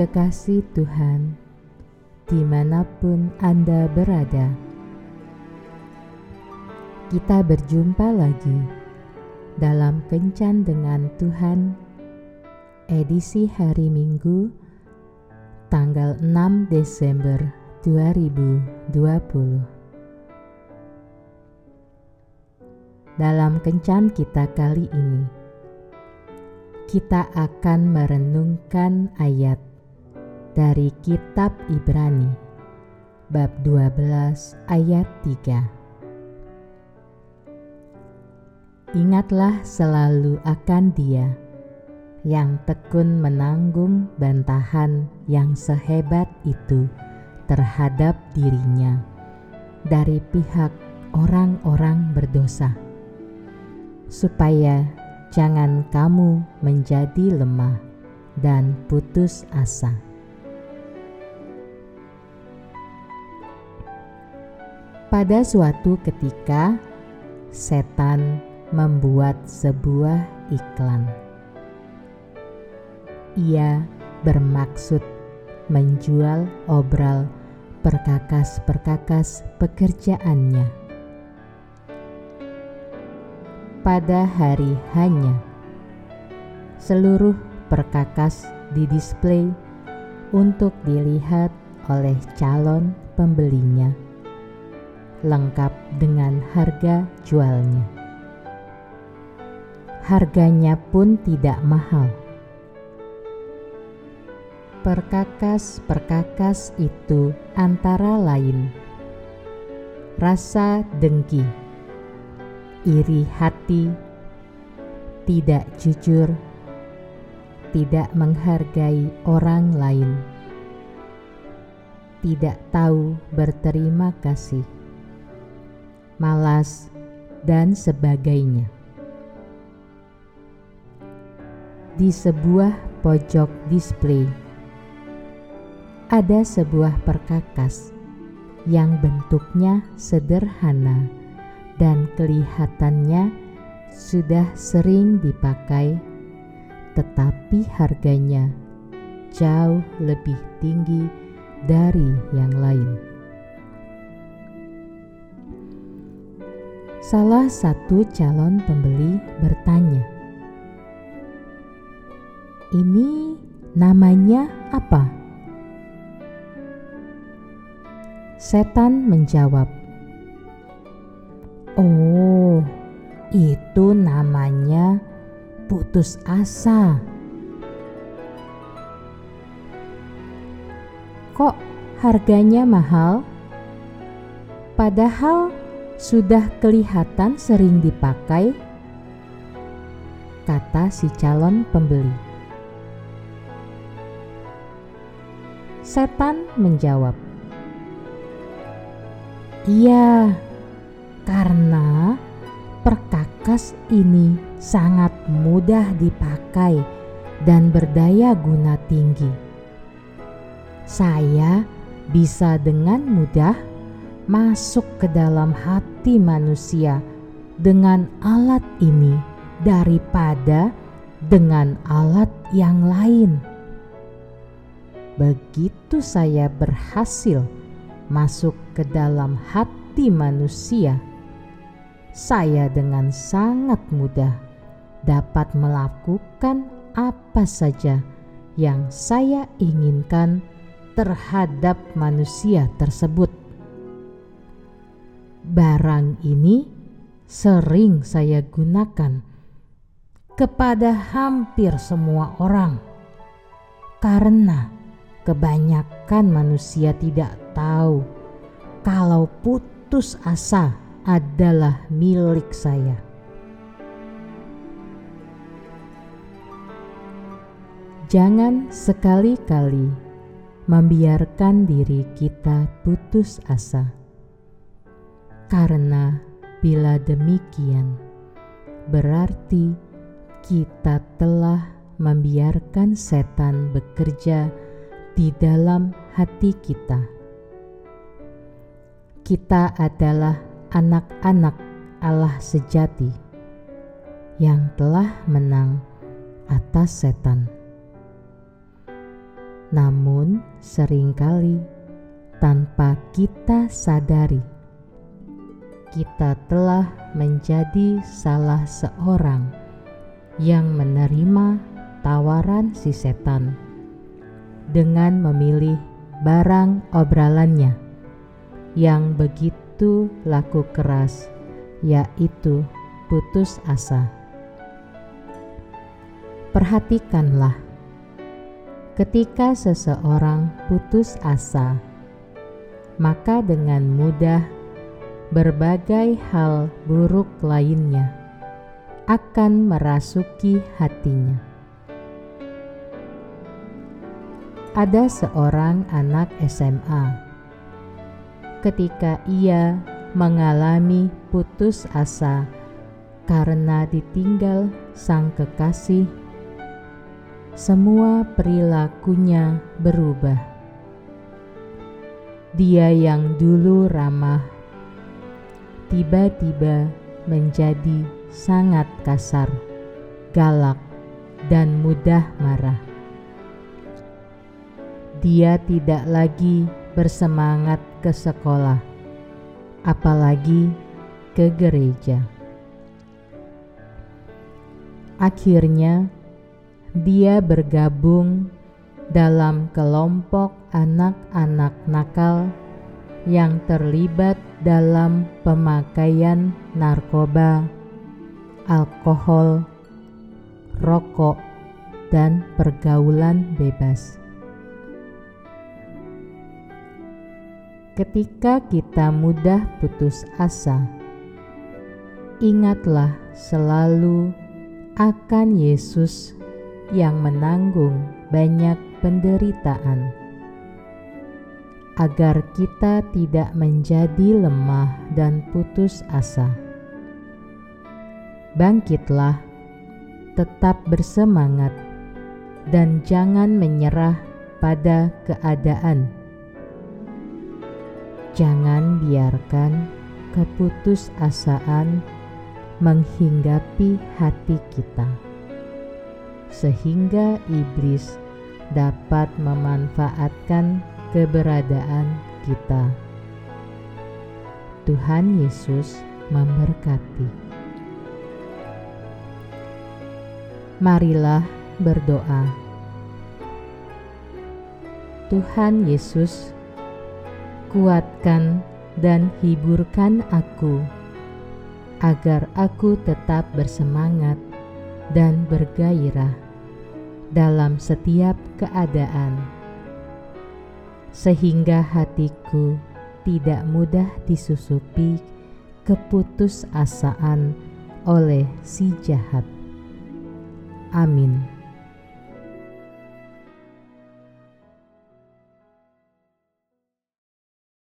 kekasih Tuhan, di mana pun Anda berada, kita berjumpa lagi dalam Kencan dengan Tuhan, edisi hari Minggu, tanggal 6 Desember 2020. Dalam Kencan kita kali ini, kita akan merenungkan ayat dari kitab Ibrani bab 12 ayat 3. Ingatlah selalu akan Dia yang tekun menanggung bantahan yang sehebat itu terhadap dirinya dari pihak orang-orang berdosa, supaya jangan kamu menjadi lemah dan putus asa. Pada suatu ketika, setan membuat sebuah iklan. Ia bermaksud menjual obral perkakas-perkakas pekerjaannya pada hari hanya. Seluruh perkakas didisplay untuk dilihat oleh calon pembelinya, lengkap dengan harga jualnya. Harganya pun tidak mahal. Perkakas-perkakas itu antara lain. Rasa dengki. Iri hati, tidak jujur, tidak menghargai orang lain, tidak tahu berterima kasih, malas, dan sebagainya. Di sebuah pojok display ada sebuah perkakas yang bentuknya sederhana dan kelihatannya sudah sering dipakai, tetapi harganya jauh lebih tinggi dari yang lain. Salah satu calon pembeli bertanya, "Ini namanya apa?" Setan menjawab, Oh, itu namanya putus asa. Kok harganya mahal? Padahal sudah kelihatan sering dipakai, kata si calon pembeli. Setan menjawab, "Iya." karena perkakas ini sangat mudah dipakai dan berdaya guna tinggi. Saya bisa dengan mudah masuk ke dalam hati manusia dengan alat ini daripada dengan alat yang lain. Begitu saya berhasil masuk ke dalam hati manusia, saya dengan sangat mudah dapat melakukan apa saja yang saya inginkan terhadap manusia tersebut. Barang ini sering saya gunakan kepada hampir semua orang, karena kebanyakan manusia tidak tahu kalau putus asa adalah milik saya. Jangan sekali-kali membiarkan diri kita putus asa, karena bila demikian berarti kita telah membiarkan setan bekerja di dalam hati kita. Kita adalah anak-anak Allah sejati yang telah menang atas setan. namun sering kali tanpa kita sadari, kita telah menjadi salah seorang yang menerima tawaran si setan dengan memilih barang obralannya yang begitu laku keras, yaitu putus asa. Perhatikanlah, ketika seseorang putus asa, maka dengan mudah berbagai hal buruk lainnya akan merasuki hatinya. Ada seorang anak SMA. Ketika ia mengalami putus asa karena ditinggal sang kekasih, semua perilakunya berubah. Dia yang dulu ramah tiba-tiba menjadi sangat kasar, galak, dan mudah marah. Dia tidak lagi bersemangat ke sekolah, apalagi ke gereja. Akhirnya, dia bergabung dalam kelompok anak-anak nakal yang terlibat dalam pemakaian narkoba alkohol, rokok, dan pergaulan bebas. Ketika kita mudah putus asa, ingatlah selalu akan Yesus yang menanggung banyak penderitaan, agar kita tidak menjadi lemah dan putus asa bangkitlah, tetap bersemangat, dan jangan menyerah pada keadaan. Jangan biarkan keputusasaan menghinggapi hati kita, sehingga iblis dapat memanfaatkan keberadaan kita. Tuhan Yesus memberkati. Marilah berdoa. Tuhan Yesus, kuatkan dan hiburkan aku, agar aku tetap bersemangat dan bergairah dalam setiap keadaan, sehingga hatiku tidak mudah disusupi keputusasaan oleh si jahat. Amin.